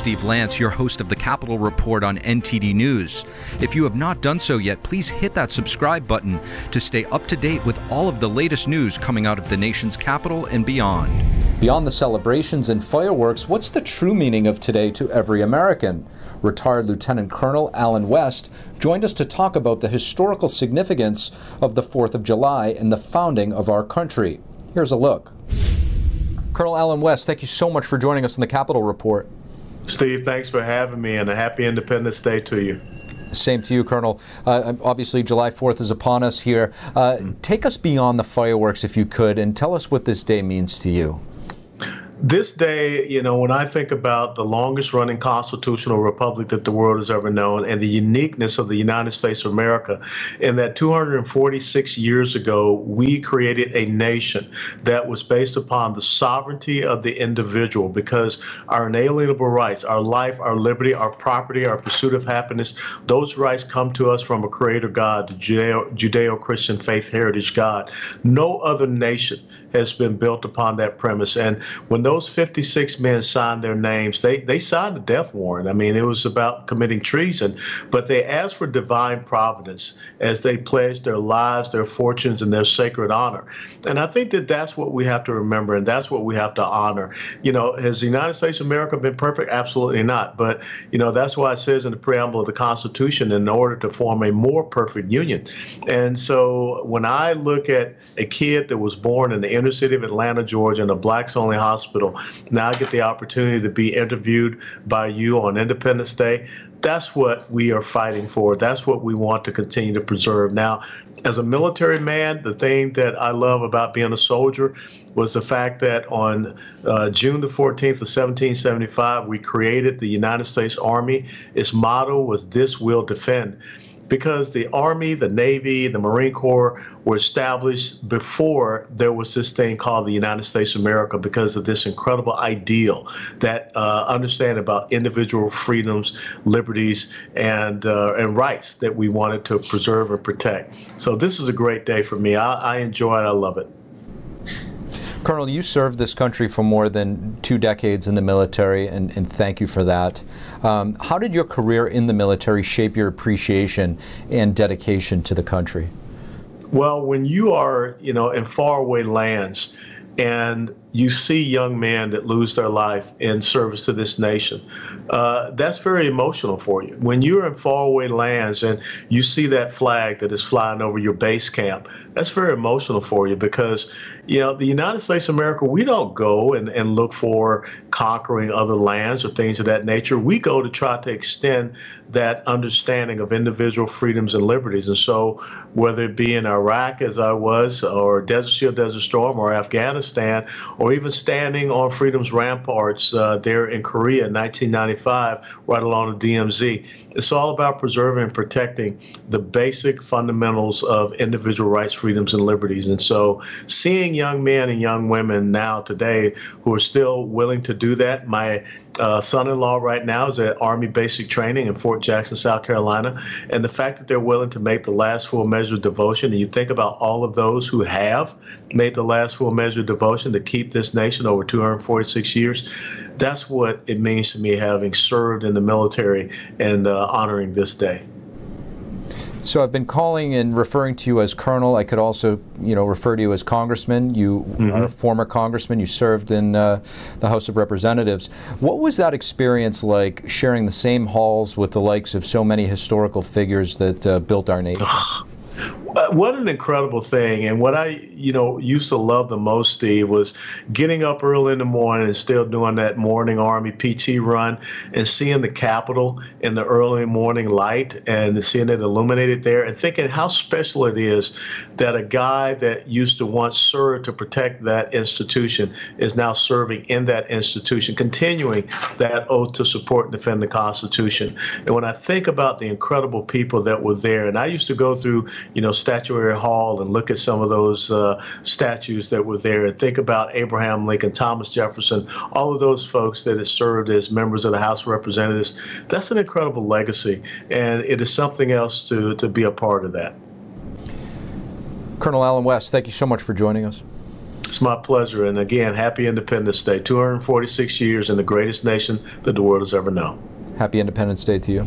Steve Lance, your host of the Capitol Report on NTD News. If you have not done so yet, please hit that subscribe button to stay up to date with all of the latest news coming out of the nation's capital and beyond. Beyond the celebrations and fireworks, what's the true meaning of today to every American? Retired Lieutenant Colonel Allen West joined us to talk about the historical significance of the 4th of July and the founding of our country. Here's a look. Colonel Allen West, thank you so much for joining us in the Capitol Report. Steve, thanks for having me, and a happy Independence Day to you. Same to you, Colonel. Uh, obviously, July 4th is upon us here. Uh, mm-hmm. Take us beyond the fireworks, if you could, and tell us what this day means to you this day, you know, when I think about the longest running constitutional republic that the world has ever known and the uniqueness of the United States of America, in that 246 years ago, we created a nation that was based upon the sovereignty of the individual because our inalienable rights, our life, our liberty, our property, our pursuit of happiness, those rights come to us from a creator God, the Judeo Christian faith heritage God. No other nation has been built upon that premise. And when those 56 men signed their names, they, they signed a death warrant. I mean, it was about committing treason, but they asked for divine providence as they pledged their lives, their fortunes, and their sacred honor. And I think that that's what we have to remember, and that's what we have to honor. You know, has the United States of America been perfect? Absolutely not. But, you know, that's why it says in the preamble of the Constitution, in order to form a more perfect union. And so when I look at a kid that was born in the inner city of Atlanta, Georgia, in a blacks only hospital. Now I get the opportunity to be interviewed by you on Independence Day. That's what we are fighting for. That's what we want to continue to preserve. Now, as a military man, the thing that I love about being a soldier was the fact that on uh, June the 14th of 1775, we created the United States Army. Its motto was "This will defend." Because the Army, the Navy, the Marine Corps were established before there was this thing called the United States of America because of this incredible ideal that uh, understand about individual freedoms, liberties, and uh, and rights that we wanted to preserve and protect. So this is a great day for me. I, I enjoy it. I love it. Colonel, you served this country for more than two decades in the military, and, and thank you for that. Um, how did your career in the military shape your appreciation and dedication to the country? Well, when you are, you know, in faraway lands, and you see young men that lose their life in service to this nation. Uh, that's very emotional for you. When you're in faraway lands and you see that flag that is flying over your base camp, that's very emotional for you because, you know, the United States of America, we don't go and, and look for conquering other lands or things of that nature. We go to try to extend that understanding of individual freedoms and liberties. And so, whether it be in Iraq, as I was, or Desert Shield, Desert Storm, or Afghanistan, or even standing on freedom's ramparts uh, there in Korea in 1995, right along the DMZ. It's all about preserving and protecting the basic fundamentals of individual rights, freedoms, and liberties. And so, seeing young men and young women now today who are still willing to do that, my uh, son-in-law right now is at Army Basic Training in Fort Jackson, South Carolina, and the fact that they're willing to make the last full measure of devotion, and you think about all of those who have made the last full measure of devotion to keep this nation over 246 years, that's what it means to me having served in the military and uh, honoring this day. So I've been calling and referring to you as Colonel. I could also, you know, refer to you as Congressman. You mm-hmm. are a former Congressman. You served in uh, the House of Representatives. What was that experience like, sharing the same halls with the likes of so many historical figures that uh, built our nation? Uh, what an incredible thing. And what i you know used to love the most steve was getting up early in the morning and still doing that morning army pt run and seeing the capitol in the early morning light and seeing it illuminated there and thinking how special it is that a guy that used to once serve to protect that institution is now serving in that institution continuing that oath to support and defend the constitution. And when i think about the incredible people that were there and i used to go through you know Statuary Hall and look at some of those uh, statues that were there and think about Abraham Lincoln, Thomas Jefferson, all of those folks that have served as members of the House of Representatives. That's an incredible legacy, and it is something else to, to be a part of that. Colonel Allen West, thank you so much for joining us. It's my pleasure. And again, happy Independence Day. 246 years in the greatest nation that the world has ever known. Happy Independence Day to you.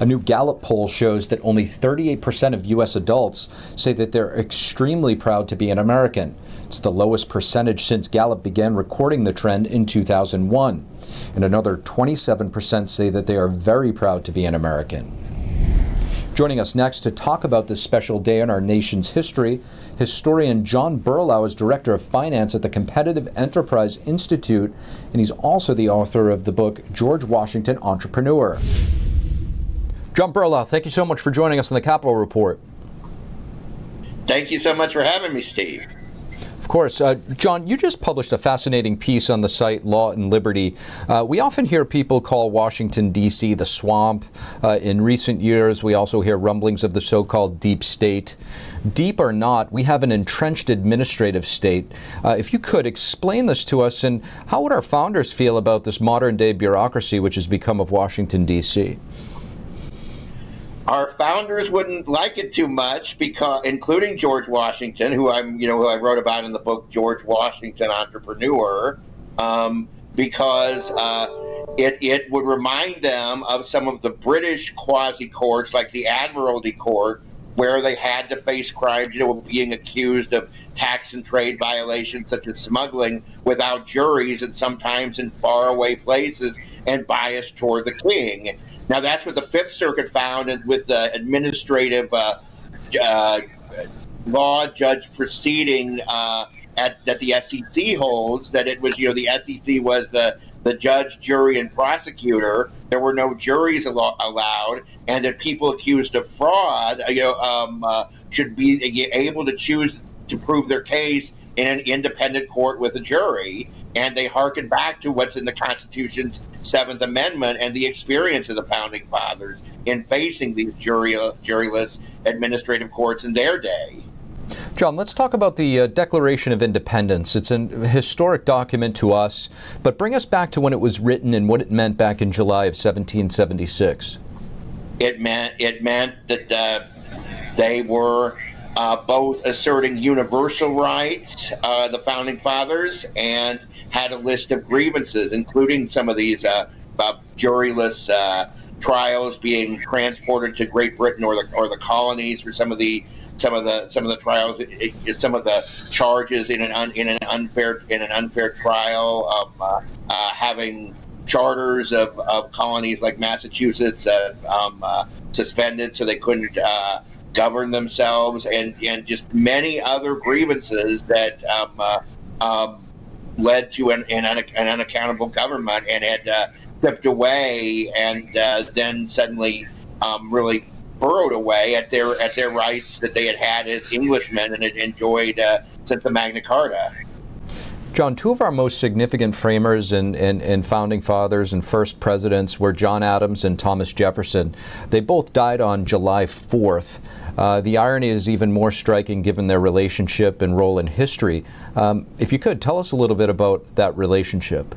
A new Gallup poll shows that only 38% of U.S. adults say that they're extremely proud to be an American. It's the lowest percentage since Gallup began recording the trend in 2001. And another 27% say that they are very proud to be an American. Joining us next to talk about this special day in our nation's history, historian John Berlau is Director of Finance at the Competitive Enterprise Institute, and he's also the author of the book George Washington Entrepreneur. John Berlau, thank you so much for joining us on the Capitol Report. Thank you so much for having me, Steve. Of course. Uh, John, you just published a fascinating piece on the site Law and Liberty. Uh, we often hear people call Washington, D.C. the swamp. Uh, in recent years, we also hear rumblings of the so called deep state. Deep or not, we have an entrenched administrative state. Uh, if you could explain this to us, and how would our founders feel about this modern day bureaucracy which has become of Washington, D.C.? Our founders wouldn't like it too much because including George Washington, who I'm you know who I wrote about in the book George Washington Entrepreneur, um, because uh, it it would remind them of some of the British quasi courts like the Admiralty Court, where they had to face crimes, you know, being accused of tax and trade violations such as smuggling without juries and sometimes in faraway places and biased toward the king. Now, that's what the Fifth Circuit found with the administrative uh, uh, law judge proceeding uh, at, that the SEC holds. That it was, you know, the SEC was the the judge, jury, and prosecutor. There were no juries al- allowed, and that people accused of fraud, you know, um, uh, should be able to choose to prove their case in an independent court with a jury and they harken back to what's in the Constitution's Seventh Amendment and the experience of the founding fathers in facing these jury, juryless administrative courts in their day. John, let's talk about the uh, Declaration of Independence. It's a historic document to us, but bring us back to when it was written and what it meant back in July of 1776. It meant it meant that uh, they were uh, both asserting universal rights, uh, the founding fathers, and had a list of grievances, including some of these uh, uh, juryless uh, trials being transported to Great Britain or the or the colonies for some of the some of the some of the trials, some of the charges in an un, in an unfair in an unfair trial, uh, uh, having charters of, of colonies like Massachusetts uh, um, suspended so they couldn't govern themselves, and and just many other grievances that. Um, um, led to an, an, an unaccountable government and had uh, away and uh, then suddenly um, really burrowed away at their at their rights that they had had as Englishmen and had enjoyed uh, since the Magna Carta. John, two of our most significant framers and, and, and, founding fathers and first presidents were John Adams and Thomas Jefferson. They both died on July 4th. Uh, the irony is even more striking given their relationship and role in history. Um, if you could, tell us a little bit about that relationship.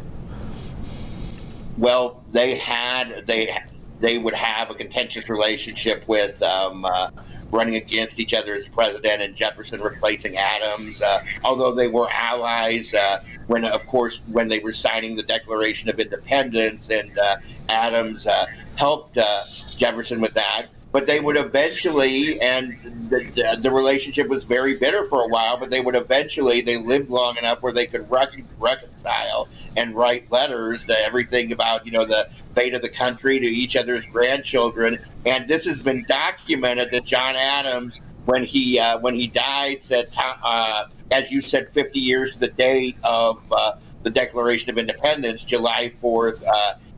Well, they had, they, they would have a contentious relationship with. Um, uh, running against each other as president and Jefferson replacing Adams. Uh, although they were allies uh, when, of course, when they were signing the Declaration of Independence, and uh, Adams uh, helped uh, Jefferson with that. But they would eventually, and the, the, relationship was very bitter for a while. But they would eventually, they lived long enough where they could rec- reconcile and write letters to everything about you know the fate of the country to each other's grandchildren. And this has been documented that John Adams, when he uh, when he died, said, uh, as you said, 50 years to the date of uh, the Declaration of Independence, July 4th,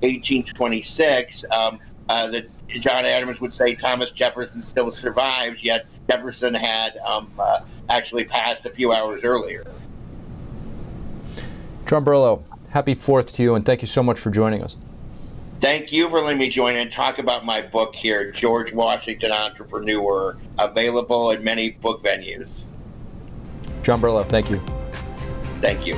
1826. Uh, um, uh, John Adams would say Thomas Jefferson still survives, yet Jefferson had um, uh, actually passed a few hours earlier. John Berlau, happy 4th to you, and thank you so much for joining us. Thank you for letting me join and talk about my book here, George Washington Entrepreneur, available in many book venues. John Berlau, thank you. Thank you.